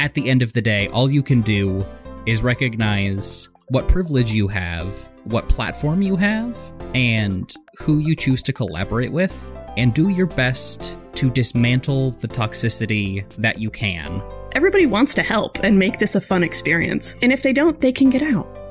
at the end of the day, all you can do is recognize what privilege you have, what platform you have, and who you choose to collaborate with, and do your best to dismantle the toxicity that you can. Everybody wants to help and make this a fun experience. And if they don't, they can get out.